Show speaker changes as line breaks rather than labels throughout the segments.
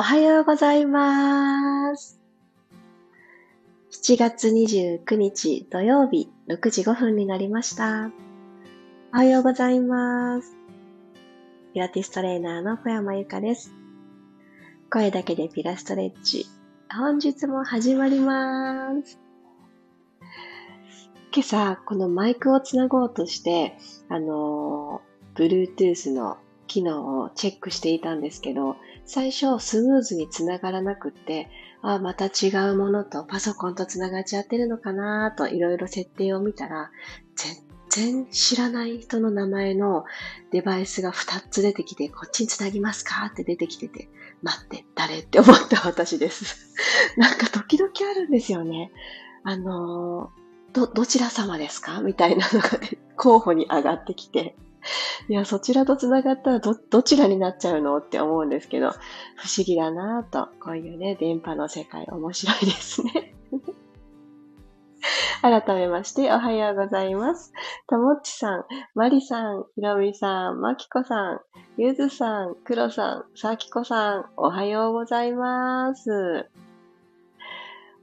おはようございます。7月29日土曜日6時5分になりました。おはようございます。ピラティストレーナーの小山由かです。声だけでピラストレッチ。本日も始まります。今朝、このマイクをつなごうとして、あの、Bluetooth の機能をチェックしていたんですけど、最初スムーズにつながらなくって、あまた違うものとパソコンとつながっちゃってるのかなといろいろ設定を見たら、全然知らない人の名前のデバイスが2つ出てきて、こっちにつなぎますかって出てきてて、待って、誰って思った私です。なんか時々あるんですよね。あのど、どちら様ですか？みたいなのが、ね、候補に上がってきて、いや、そちらと繋がったらど、どちらになっちゃうのって思うんですけど、不思議だなぁと、こういうね、電波の世界面白いですね。改めまして、おはようございます。ともっちさん、まりさん、ひろみさん、まきこさん、ゆずさん、くろさん、さきこさん、おはようございます。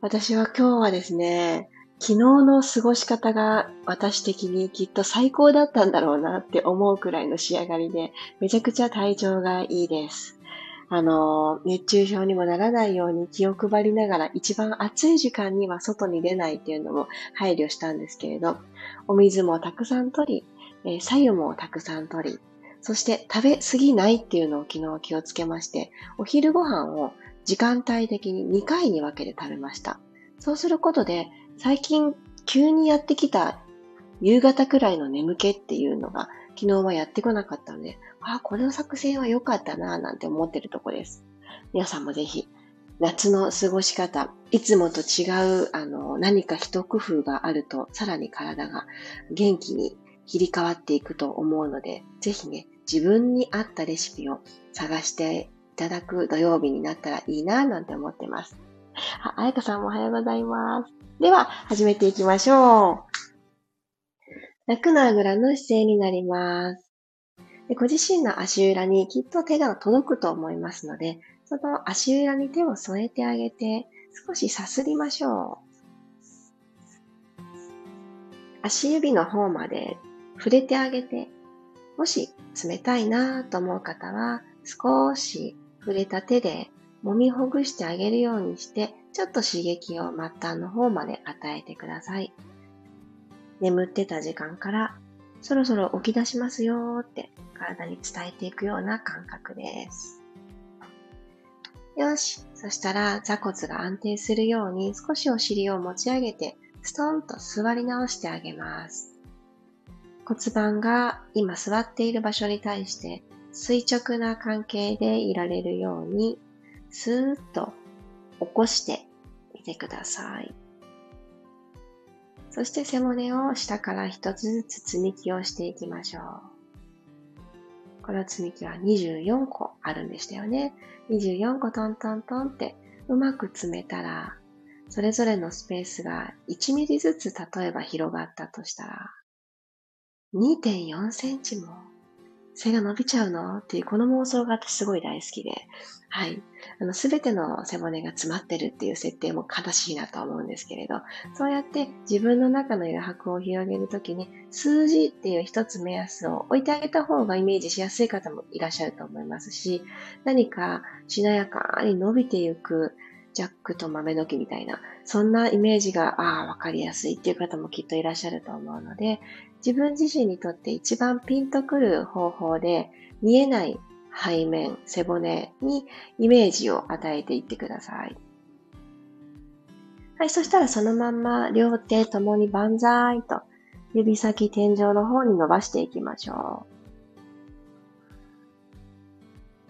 私は今日はですね、昨日の過ごし方が私的にきっと最高だったんだろうなって思うくらいの仕上がりで、めちゃくちゃ体調がいいです。あの、熱中症にもならないように気を配りながら一番暑い時間には外に出ないっていうのも配慮したんですけれど、お水もたくさん取り、えー、左右もたくさん取り、そして食べ過ぎないっていうのを昨日気をつけまして、お昼ご飯を時間帯的に2回に分けて食べました。そうすることで最近急にやってきた夕方くらいの眠気っていうのが昨日はやってこなかったので、ああ、この作戦は良かったなぁなんて思ってるとこです。皆さんもぜひ夏の過ごし方、いつもと違う、あの、何か一工夫があると、さらに体が元気に切り替わっていくと思うので、ぜひね、自分に合ったレシピを探していただく土曜日になったらいいなぁなんて思ってます。あ、あやかさんもおはようございます。では、始めていきましょう。楽なあぐらの姿勢になります。ご自身の足裏にきっと手が届くと思いますので、その足裏に手を添えてあげて、少しさすりましょう。足指の方まで触れてあげて、もし冷たいなと思う方は、少し触れた手で揉みほぐしてあげるようにして、ちょっと刺激を末端の方まで与えてください。眠ってた時間からそろそろ起き出しますよって体に伝えていくような感覚です。よし。そしたら座骨が安定するように少しお尻を持ち上げてストンと座り直してあげます。骨盤が今座っている場所に対して垂直な関係でいられるようにスーッと起こしてみてください。そして背骨を下から一つずつ積み木をしていきましょう。この積み木は24個あるんでしたよね。24個トントントンってうまく積めたら、それぞれのスペースが1ミリずつ例えば広がったとしたら、2.4センチも背が伸びちゃうの？っていうこの妄想が私すごい大好きで、はい。あの、すべての背骨が詰まってるっていう設定も悲しいなと思うんですけれど、そうやって自分の中の余白を広げるときに、数字っていう一つ目安を置いてあげた方がイメージしやすい方もいらっしゃると思いますし、何かしなやかに伸びていくジャックと豆の木みたいな、そんなイメージが、ああ、わかりやすいっていう方もきっといらっしゃると思うので、自分自身にとって一番ピンとくる方法で、見えない背面、背骨にイメージを与えていってください。はい、そしたらそのまんま両手ともに万歳と指先天井の方に伸ばしていきましょ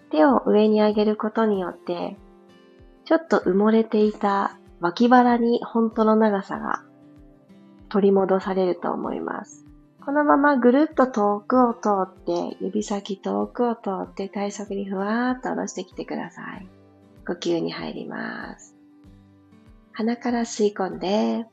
う。手を上に上げることによって、ちょっと埋もれていた脇腹に本当の長さが取り戻されると思います。このままぐるっと遠くを通って、指先遠くを通って体側にふわーっと下ろしてきてください。呼吸に入ります。鼻から吸い込んで、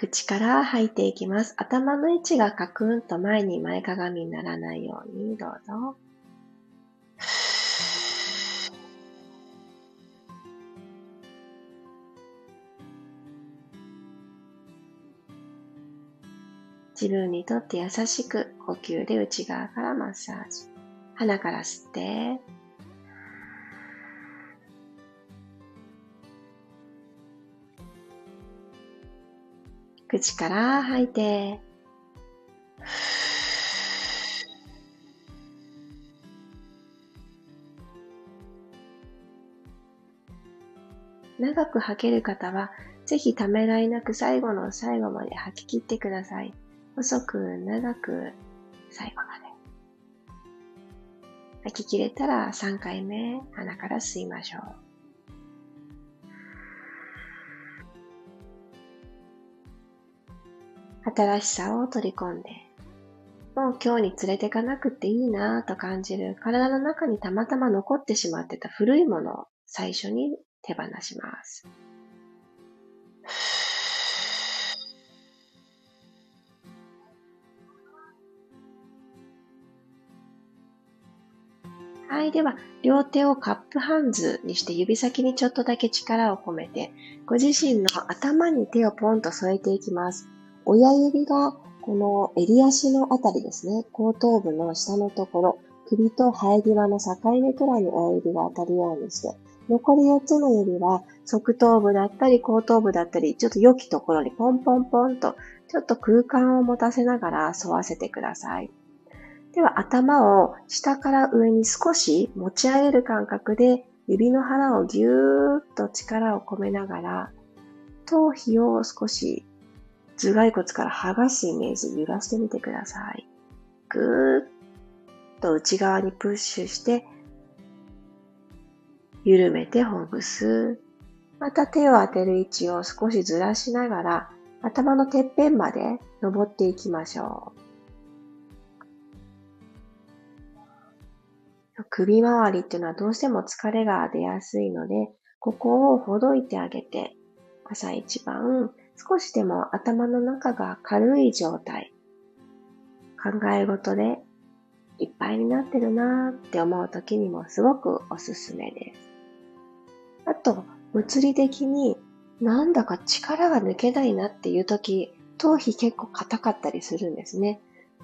口から吐いていきます。頭の位置がカクンと前に前かがみにならないようにどうぞ。自分にとって優しく呼吸で内側からマッサージ。鼻から吸って、口から吐いて、長く吐ける方は、ぜひためらいなく最後の最後まで吐き切ってください。細く長く最後まで。吐き切れたら3回目鼻から吸いましょう。新しさを取り込んで、もう今日に連れてかなくていいなぁと感じる体の中にたまたま残ってしまってた古いものを最初に手放します。はい。では、両手をカップハンズにして指先にちょっとだけ力を込めて、ご自身の頭に手をポンと添えていきます。親指がこの襟足のあたりですね、後頭部の下のところ、首と生え際の境目くらいに親指が当たるようにして、残り4つの指は側頭部だったり後頭部だったり、ちょっと良きところにポンポンポンと、ちょっと空間を持たせながら沿わせてください。では頭を下から上に少し持ち上げる感覚で指の腹をぎゅーっと力を込めながら頭皮を少し頭蓋骨から剥がすイメージ揺らしてみてください。ぐーっと内側にプッシュして、緩めてほぐす。また手を当てる位置を少しずらしながら、頭のてっぺんまで登っていきましょう。首周りっていうのはどうしても疲れが出やすいので、ここをほどいてあげて、朝一番少しでも頭の中が軽い状態、考え事でいっぱいになってるなーって思う時にもすごくおすすめです。あと、物理的になんだか力が抜けないなっていう時、頭皮結構硬かったりするんですね。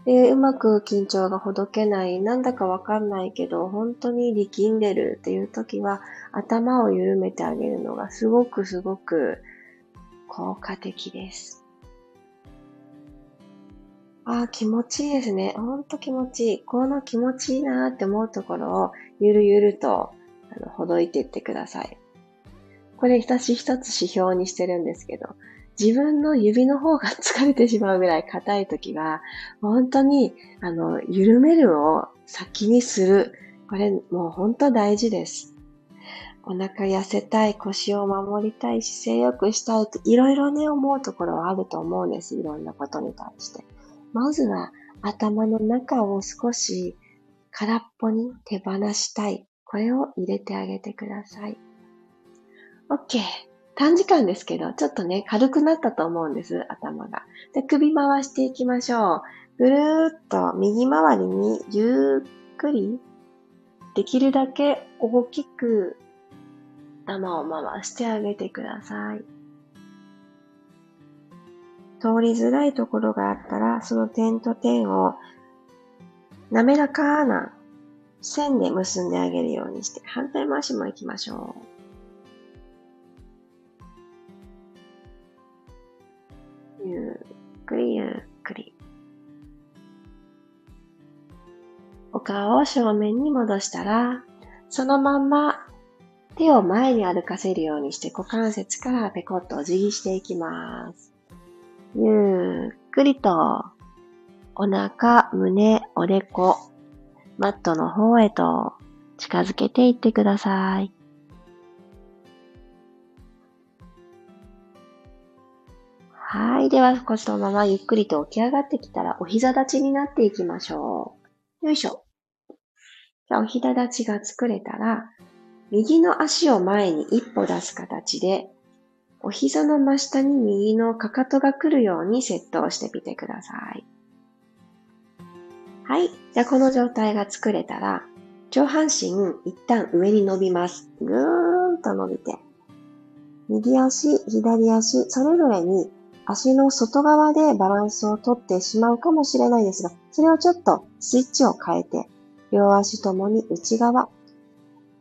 で、うまく緊張がほどけない、なんだかわかんないけど、本当に力んでるっていう時は、頭を緩めてあげるのがすごくすごく効果的です。ああ、気持ちいいですね。ほんと気持ちいい。この気持ちいいなーって思うところをゆるゆるとあのほどいていってください。これ一つ一つ指標にしてるんですけど、自分の指の方が疲れてしまうぐらい硬い時は、本当に、あの、緩めるを先にする。これもう本当大事です。お腹痩せたい、腰を守りたい、姿勢良くしたいっていろいろね、思うところはあると思うんです。いろんなことに対して。まずは頭の中を少し空っぽに手放したい。これを入れてあげてください。OK。短時間ですけど、ちょっとね、軽くなったと思うんです、頭が。で、首回していきましょう。ぐるーっと右回りにゆっくり、できるだけ大きく頭を回してあげてください。通りづらいところがあったら、その点と点を滑らかな線で結んであげるようにして、反対回しも行きましょう。ゆっくりゆっくり。お顔を正面に戻したら、そのまんま手を前に歩かせるようにして股関節からペコッとお辞儀していきます。ゆっくりとお腹、胸、おでこ、マットの方へと近づけていってください。はい。では、このままゆっくりと起き上がってきたら、お膝立ちになっていきましょう。よいしょ。じゃあ、お膝立ちが作れたら、右の足を前に一歩出す形で、お膝の真下に右のかかとが来るようにセットをしてみてください。はい。じゃあこの状態が作れたら、上半身一旦上に伸びます。ぐーんと伸びて。右足、左足、それぞれに足の外側でバランスをとってしまうかもしれないですが、それをちょっとスイッチを変えて、両足ともに内側、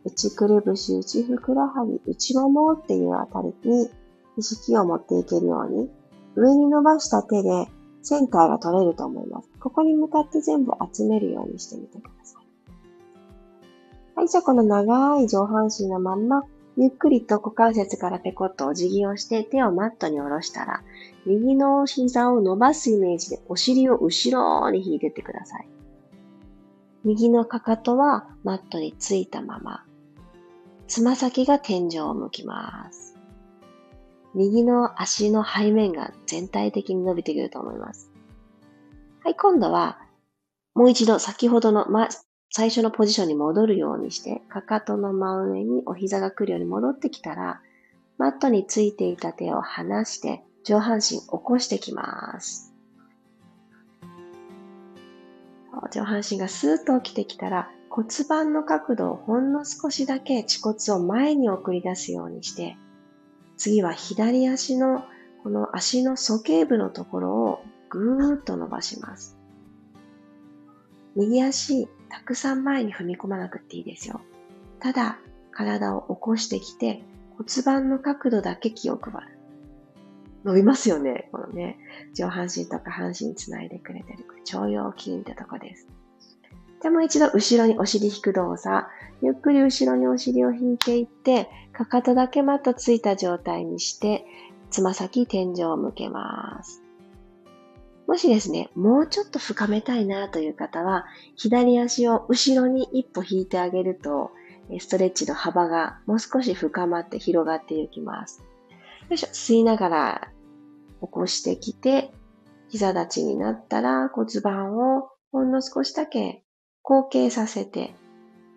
内くるぶし、内ふくらはぎ、内ももっていうあたりに意識を持っていけるように、上に伸ばした手でセンターが取れると思います。ここに向かって全部集めるようにしてみてください。はい、じゃあこの長い上半身のまんま、ゆっくりと股関節からペコッとお辞儀をして手をマットに下ろしたら、右の膝を伸ばすイメージでお尻を後ろに引いてってください。右のかかとはマットについたまま、つま先が天井を向きます。右の足の背面が全体的に伸びてくると思います。はい、今度は、もう一度先ほどの、ま、最初のポジションに戻るようにして、かかとの真上にお膝が来るように戻ってきたら、マットについていた手を離して、上半身起こしてきます。上半身がスーッと起きてきたら、骨盤の角度をほんの少しだけ恥骨を前に送り出すようにして、次は左足のこの足の鼠径部のところをぐーっと伸ばします。右足、たくさん前に踏み込まなくていいですよ。ただ、体を起こしてきて骨盤の角度だけ気を配る。伸びますよね。このね、上半身とか半身つないでくれてる腸腰筋ってとこです。でもう一度後ろにお尻引く動作。ゆっくり後ろにお尻を引いていって、かかとだけマットついた状態にして、つま先天井を向けます。もしですね、もうちょっと深めたいなという方は、左足を後ろに一歩引いてあげると、ストレッチの幅がもう少し深まって広がっていきます。よいしょ、吸いながら起こしてきて、膝立ちになったら骨盤をほんの少しだけ後傾させて、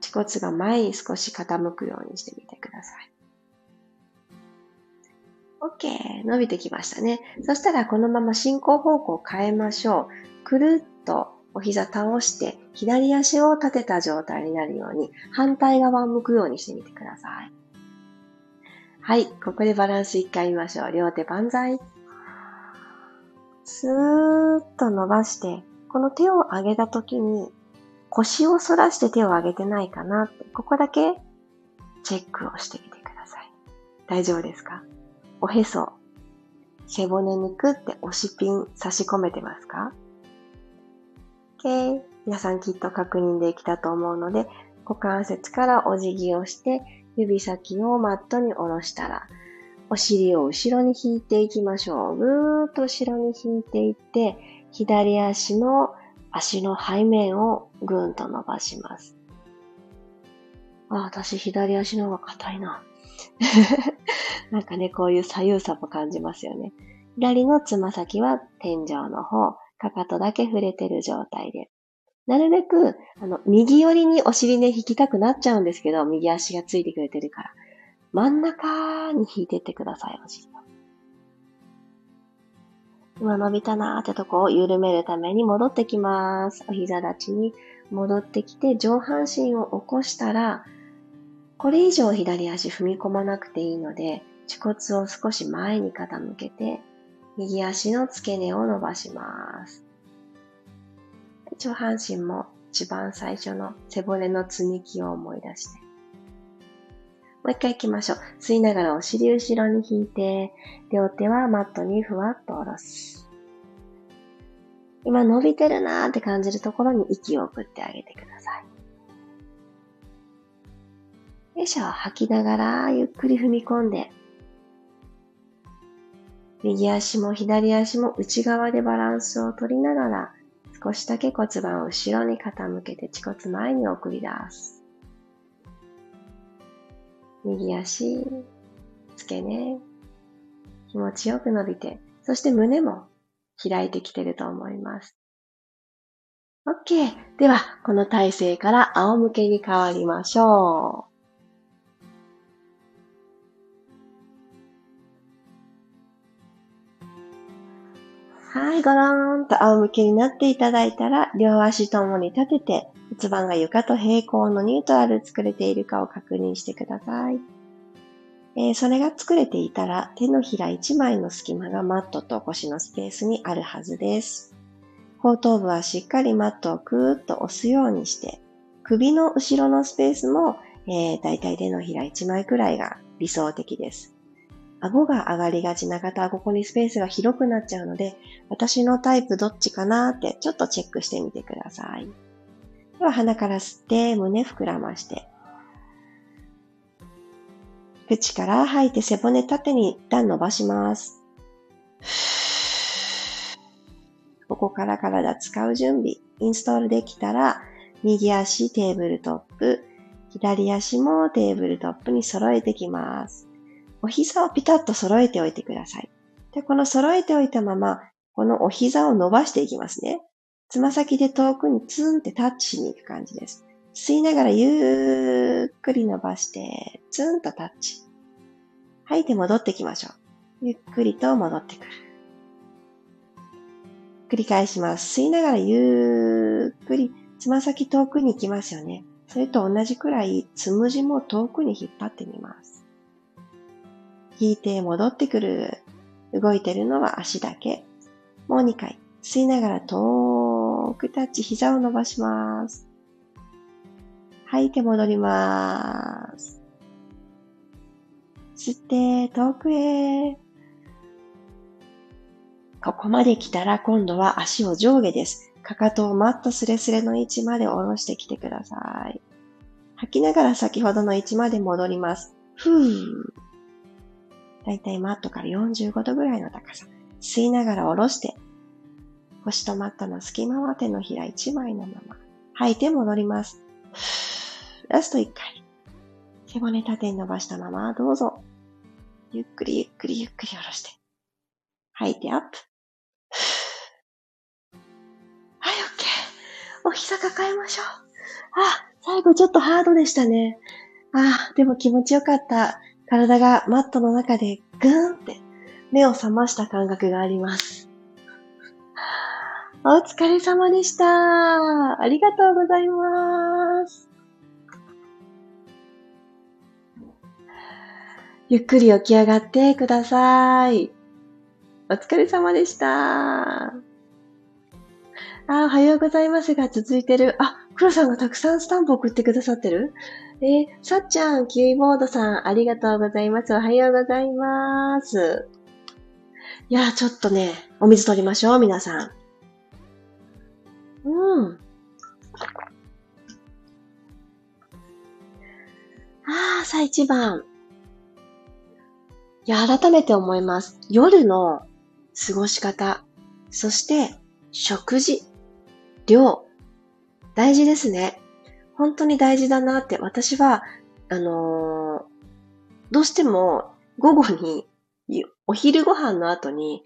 恥骨が前に少し傾くようにしてみてください。OK。伸びてきましたね。そしたらこのまま進行方向を変えましょう。くるっとお膝倒して左足を立てた状態になるように反対側を向くようにしてみてください。はい。ここでバランス一回見ましょう。両手万歳。スーッと伸ばして、この手を上げた時に腰を反らして手を上げてないかなって、ここだけチェックをしてみてください。大丈夫ですか？おへそ、背骨にくって押しピン差し込めてますか ?OK。皆さんきっと確認できたと思うので、股関節からお辞儀をして、指先をマットに下ろしたら、お尻を後ろに引いていきましょう。ぐーっと後ろに引いていって、左足の足の背面をぐんと伸ばします。あ、私左足の方が硬いな。なんかね、こういう左右差も感じますよね。左のつま先は天井の方、かかとだけ触れてる状態で。なるべく、あの、右寄りにお尻ね、引きたくなっちゃうんですけど、右足がついてくれてるから。真ん中に引いてってください、お尻。今伸びたなーってとこを緩めるために戻ってきます。お膝立ちに戻ってきて上半身を起こしたら、これ以上左足踏み込まなくていいので、恥骨を少し前に傾けて、右足の付け根を伸ばします。上半身も一番最初の背骨の積み木を思い出して、う一回行きましょう。吸いながらお尻後ろに引いて、両手はマットにふわっと下ろす。今伸びてるなーって感じるところに息を送ってあげてください。よいしょ、吐きながらゆっくり踏み込んで、右足も左足も内側でバランスを取りながら、少しだけ骨盤を後ろに傾けて、恥骨前に送り出す。右足、付け根、気持ちよく伸びて、そして胸も開いてきてると思います。OK! では、この体勢から仰向けに変わりましょう。はい、ごろーんと仰向けになっていただいたら、両足ともに立てて、骨盤が床と平行のニュートラル作れているかを確認してください。えー、それが作れていたら、手のひら1枚の隙間がマットと腰のスペースにあるはずです。後頭部はしっかりマットをクーッと押すようにして、首の後ろのスペースも、えー、だいたい手のひら1枚くらいが理想的です。顎が上がりがちな方はここにスペースが広くなっちゃうので、私のタイプどっちかなーってちょっとチェックしてみてください。では鼻から吸って胸膨らまして、口から吐いて背骨縦に一旦伸ばします。ここから体使う準備、インストールできたら、右足テーブルトップ、左足もテーブルトップに揃えてきます。お膝をピタッと揃えておいてください。で、この揃えておいたまま、このお膝を伸ばしていきますね。つま先で遠くにツンってタッチしに行く感じです。吸いながらゆっくり伸ばして、ツンとタッチ。吐いて戻ってきましょう。ゆっくりと戻ってくる。繰り返します。吸いながらゆっくり、つま先遠くに行きますよね。それと同じくらい、つむじも遠くに引っ張ってみます。引いて戻ってくる。動いてるのは足だけ。もう2回。吸いながら遠くタッチ、膝を伸ばします。吐いて戻ります。吸って遠くへ。ここまで来たら今度は足を上下です。かかとをマットスレスレの位置まで下ろしてきてください。吐きながら先ほどの位置まで戻ります。ふー。だいたいマットから45度ぐらいの高さ。吸いながら下ろして、腰とマットの隙間は手のひら1枚のまま。吐いて戻ります。ラスト1回。背骨縦に伸ばしたまま、どうぞ。ゆっくりゆっくりゆっくり下ろして。吐いてアップ。はい、OK。お膝抱えましょう。あ、最後ちょっとハードでしたね。あ、でも気持ちよかった。体がマットの中でぐーんって目を覚ました感覚があります。お疲れ様でした。ありがとうございます。ゆっくり起き上がってください。お疲れ様でした。あ、おはようございますが続いてる。あ、黒さんがたくさんスタンプ送ってくださってるえー、さっちゃん、キウイボードさん、ありがとうございます。おはようございます。いや、ちょっとね、お水取りましょう、皆さん。うん。ああ、さあ一番。いや、改めて思います。夜の過ごし方、そして食事、量、大事ですね。本当に大事だなって私は、あのー、どうしても午後に、お昼ご飯の後に、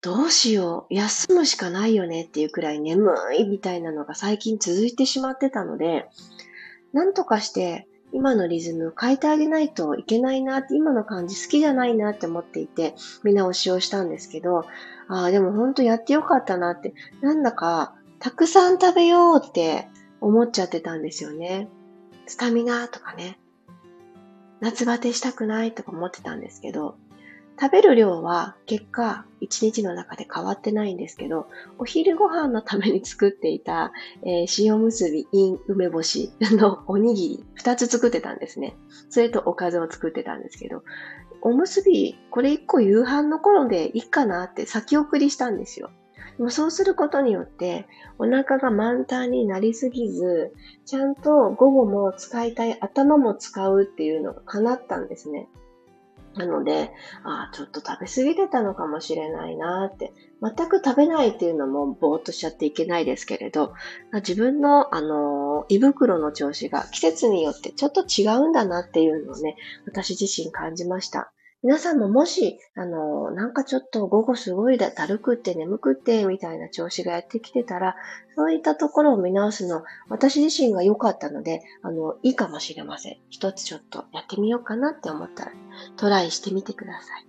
どうしよう、休むしかないよねっていうくらい眠いみたいなのが最近続いてしまってたので、なんとかして今のリズム変えてあげないといけないなって、今の感じ好きじゃないなって思っていて、見直しをしたんですけど、ああ、でも本当やってよかったなって、なんだかたくさん食べようって思っちゃってたんですよね。スタミナとかね。夏バテしたくないとか思ってたんですけど、食べる量は結果一日の中で変わってないんですけど、お昼ご飯のために作っていた、えー、塩むすび in 梅干し のおにぎり二つ作ってたんですね。それとおかずを作ってたんですけど、おむすびこれ一個夕飯の頃でいいかなって先送りしたんですよ。でもそうすることによって、お腹が満タンになりすぎず、ちゃんと午後も使いたい頭も使うっていうのが叶ったんですね。なので、ああ、ちょっと食べ過ぎてたのかもしれないなって、全く食べないっていうのもぼーっとしちゃっていけないですけれど、自分の、あの、胃袋の調子が季節によってちょっと違うんだなっていうのをね、私自身感じました。皆さんももし、あの、なんかちょっと午後すごいだだるくって眠くってみたいな調子がやってきてたら、そういったところを見直すの、私自身が良かったので、あの、いいかもしれません。一つちょっとやってみようかなって思ったら、トライしてみてください。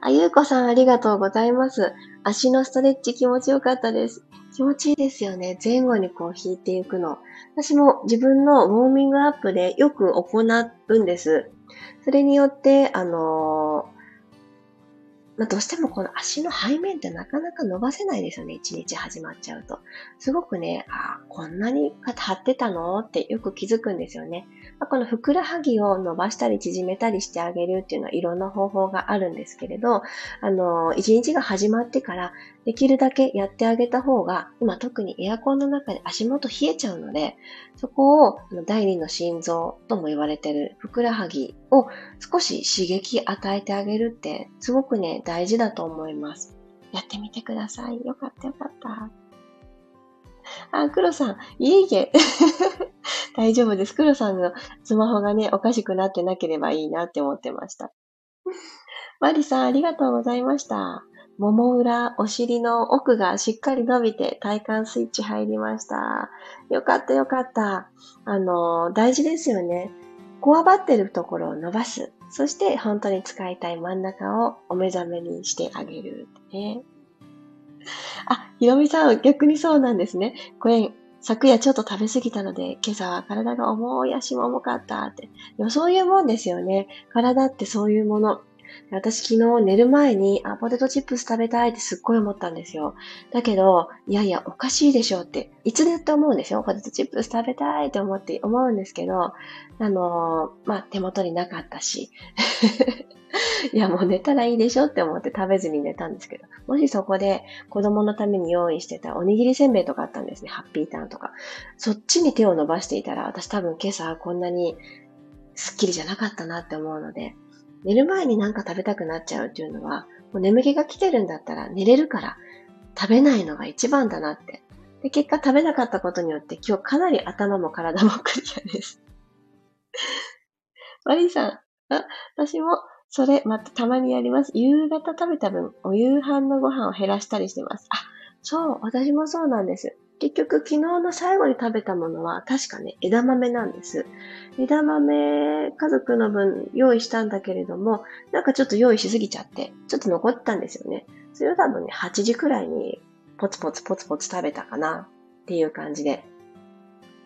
あ、ゆうこさんありがとうございます。足のストレッチ気持ちよかったです。気持ちいいですよね。前後にこう引いていくの。私も自分のウォーミングアップでよく行うんです。それによって、あのまあ、どうしてもこの足の背面ってなかなか伸ばせないですよね。一日始まっちゃうと。すごくね、あこんなに張ってたのってよく気づくんですよね。まあ、このふくらはぎを伸ばしたり縮めたりしてあげるっていうのはいろんな方法があるんですけれど、あの、一日が始まってからできるだけやってあげた方が、今特にエアコンの中で足元冷えちゃうので、そこを第二の心臓とも言われてるふくらはぎを少し刺激与えてあげるってすごくね、大事だと思います。やってみてください。よかったよかった。あ、黒さん、いえいえ。大丈夫です。黒さんのスマホがね、おかしくなってなければいいなって思ってました。マリさん、ありがとうございました。もも裏、お尻の奥がしっかり伸びて体幹スイッチ入りました。よかったよかった。あの、大事ですよね。こわばってるところを伸ばす。そして本当に使いたい真ん中をお目覚めにしてあげる。ね。あ、ひろみさん、逆にそうなんですね。これ、昨夜ちょっと食べ過ぎたので、今朝は体が重い足も重かったって。でもそういうもんですよね。体ってそういうもの。私昨日寝る前に、あ、ポテトチップス食べたいってすっごい思ったんですよ。だけど、いやいや、おかしいでしょって、いつでって思うんですよ。ポテトチップス食べたいって思って、思うんですけど、あのー、まあ、手元になかったし。いや、もう寝たらいいでしょって思って食べずに寝たんですけど、もしそこで子供のために用意してたおにぎりせんべいとかあったんですね。ハッピーターンとか。そっちに手を伸ばしていたら、私多分今朝こんなにスッキリじゃなかったなって思うので、寝る前になんか食べたくなっちゃうっていうのは、もう眠気が来てるんだったら寝れるから食べないのが一番だなって。で、結果食べなかったことによって今日かなり頭も体もクリアです。マリーさん、あ、私もそれまたたまにやります。夕方食べた分、お夕飯のご飯を減らしたりしてます。あ、そう、私もそうなんです。結局昨日の最後に食べたものは確かね、枝豆なんです。枝豆家族の分用意したんだけれども、なんかちょっと用意しすぎちゃって、ちょっと残ったんですよね。それを多分ね、8時くらいにポツポツポツポツ食べたかなっていう感じで。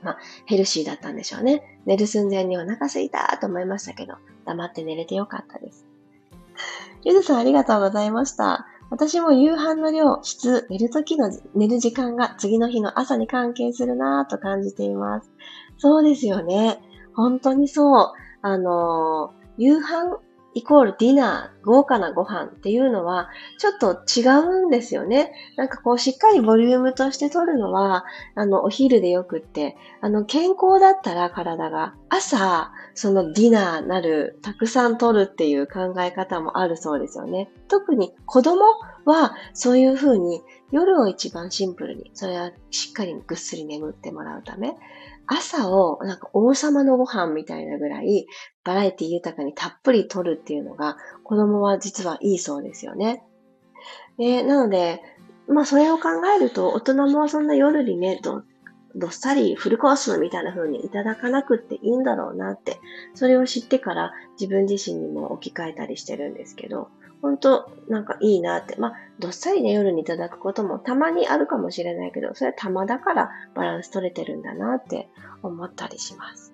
まあ、ヘルシーだったんでしょうね。寝る寸前にお腹すいたと思いましたけど、黙って寝れてよかったです。ゆずさんありがとうございました。私も夕飯の量、質、寝る時の寝る時間が次の日の朝に関係するなぁと感じています。そうですよね。本当にそう。あの夕飯イコールディナー、豪華なご飯っていうのは、ちょっと違うんですよね。なんかこう、しっかりボリュームとして取るのは、あの、お昼でよくって、あの、健康だったら体が、朝、そのディナーなる、たくさん取るっていう考え方もあるそうですよね。特に子供は、そういうふうに、夜を一番シンプルに、それはしっかりぐっすり眠ってもらうため、朝をなんか王様のご飯みたいなぐらいバラエティ豊かにたっぷり取るっていうのが子供は実はいいそうですよね。で、なので、まあそれを考えると大人もそんな夜にね、どどっさりフルコースみたいな風にいただかなくっていいんだろうなって、それを知ってから自分自身にも置き換えたりしてるんですけど、本当なんかいいなって。まあ、どっさりね、夜にいただくこともたまにあるかもしれないけど、それはたまだからバランス取れてるんだなって思ったりします。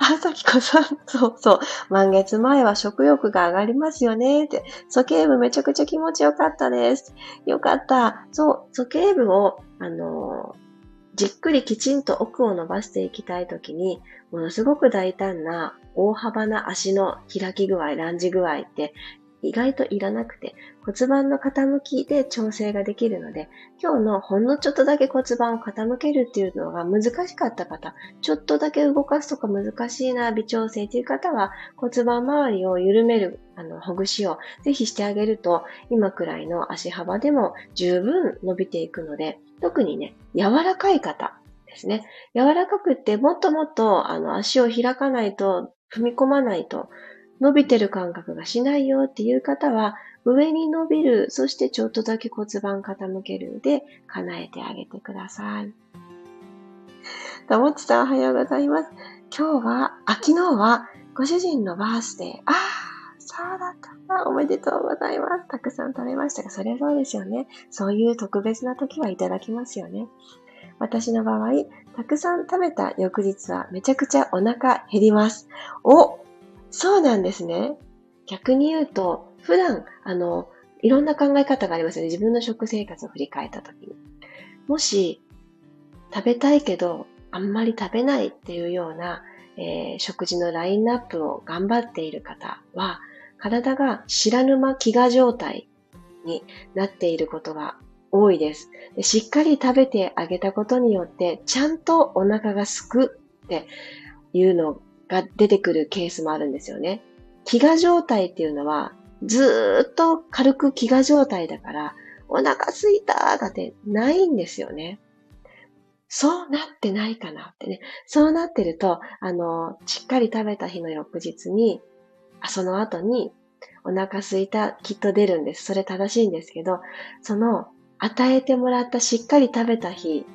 あ、さきこさん、そうそう。満月前は食欲が上がりますよね。って。鼠径部めちゃくちゃ気持ちよかったです。よかった。そう、鼠径部を、あのーじっくりきちんと奥を伸ばしていきたいときに、ものすごく大胆な大幅な足の開き具合、ランジ具合って意外といらなくて骨盤の傾きで調整ができるので今日のほんのちょっとだけ骨盤を傾けるっていうのが難しかった方ちょっとだけ動かすとか難しいな微調整という方は骨盤周りを緩めるあのほぐしをぜひしてあげると今くらいの足幅でも十分伸びていくので特にね柔らかい方ですね。柔らかくってもっともっとあの足を開かないと踏み込まないと伸びてる感覚がしないよっていう方は、上に伸びる、そしてちょっとだけ骨盤傾けるで叶えてあげてください。ともちさんおはようございます。今日は、あ、昨日はご主人のバースデー。ああ、そうだったおめでとうございます。たくさん食べましたが、それはそうですよね。そういう特別な時はいただきますよね。私の場合、たくさん食べた翌日はめちゃくちゃお腹減ります。おそうなんですね。逆に言うと、普段、あの、いろんな考え方がありますよね。自分の食生活を振り返った時に。もし、食べたいけど、あんまり食べないっていうような、えー、食事のラインナップを頑張っている方は、体が知らぬ間飢餓状態になっていることが多いですで。しっかり食べてあげたことによって、ちゃんとお腹がすくっていうのが出てくるケースもあるんですよね。飢餓状態っていうのは、ずっと軽く飢餓状態だから、お腹すいたがってないんですよね。そうなってないかなってね。そうなってると、あの、しっかり食べた日の翌日に、その後に、お腹すいた、きっと出るんです。それ正しいんですけど、その、与えてもらったしっかり食べた日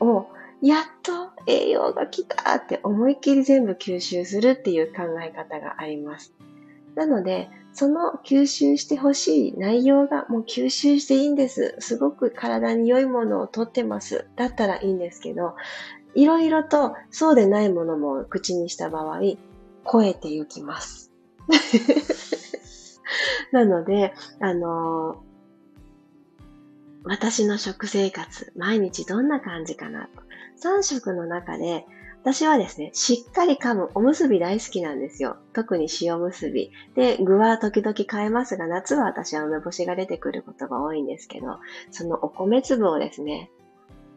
を、やっと栄養が来たって思いっきり全部吸収するっていう考え方があります。なので、その吸収してほしい内容がもう吸収していいんです。すごく体に良いものをとってます。だったらいいんですけど、いろいろとそうでないものも口にした場合、超えていきます。なので、あのー、私の食生活、毎日どんな感じかなと。3食の中で私はですね、しっかり噛むおむすび大好きなんですよ。特に塩むすび。で、具は時々変えますが、夏は私は梅干しが出てくることが多いんですけど、そのお米粒をですね、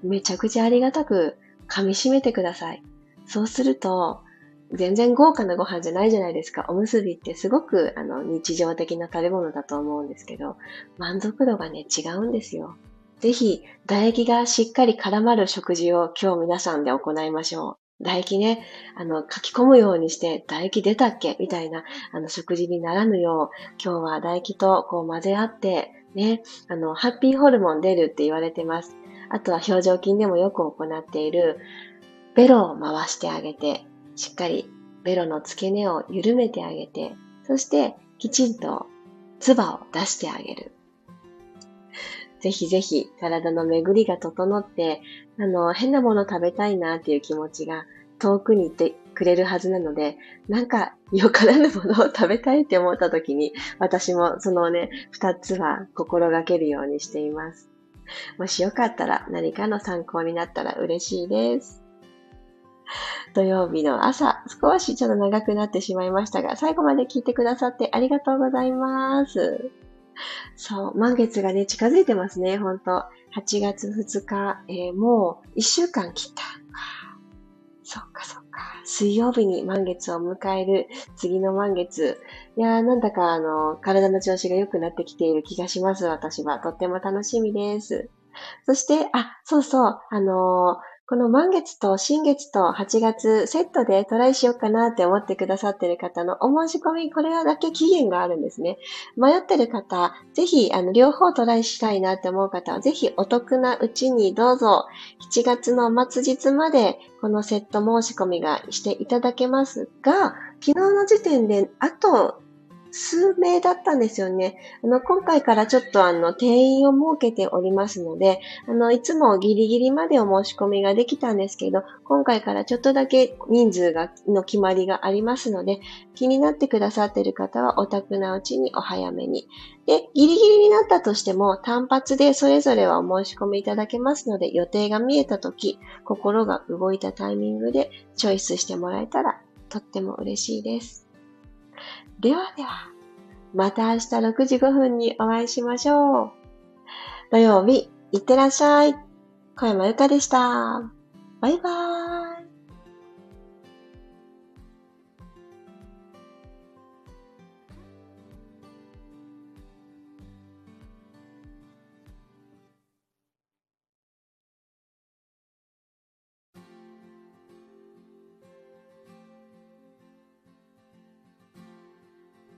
めちゃくちゃありがたく噛み締めてください。そうすると、全然豪華なご飯じゃないじゃないですか。おむすびってすごくあの日常的な食べ物だと思うんですけど、満足度がね、違うんですよ。ぜひ、唾液がしっかり絡まる食事を今日皆さんで行いましょう。唾液ね、あの、書き込むようにして、唾液出たっけ？みたいな、あの、食事にならぬよう、今日は唾液とこう混ぜ合って、ね、あの、ハッピーホルモン出るって言われてます。あとは表情筋でもよく行っている、ベロを回してあげて、しっかりベロの付け根を緩めてあげて、そしてきちんと唾を出してあげる。ぜひぜひ体の巡りが整って、あの、変なもの食べたいなっていう気持ちが遠くに行ってくれるはずなので、なんかよからぬものを食べたいって思った時に、私もそのね、二つは心がけるようにしています。もしよかったら何かの参考になったら嬉しいです。土曜日の朝、少しちょっと長くなってしまいましたが、最後まで聞いてくださってありがとうございます。そう、満月がね、近づいてますね、ほんと。8月2日、えー、もう1週間切った。そっかそっか。水曜日に満月を迎える次の満月。いやー、なんだかあの、体の調子が良くなってきている気がします、私は。とっても楽しみです。そして、あ、そうそう、あのーこの満月と新月と8月セットでトライしようかなって思ってくださってる方のお申し込み、これはだけ期限があるんですね。迷ってる方、ぜひ、あの、両方トライしたいなって思う方は、ぜひお得なうちにどうぞ、7月の末日までこのセット申し込みがしていただけますが、昨日の時点であと数名だったんですよね。あの、今回からちょっとあの、定員を設けておりますので、あの、いつもギリギリまでお申し込みができたんですけど、今回からちょっとだけ人数が、の決まりがありますので、気になってくださっている方はお宅なうちにお早めに。で、ギリギリになったとしても、単発でそれぞれはお申し込みいただけますので、予定が見えたとき、心が動いたタイミングでチョイスしてもらえたら、とっても嬉しいです。ではでは、また明日6時5分にお会いしましょう。土曜日、いってらっしゃい。小山由かでした。バイバーイ。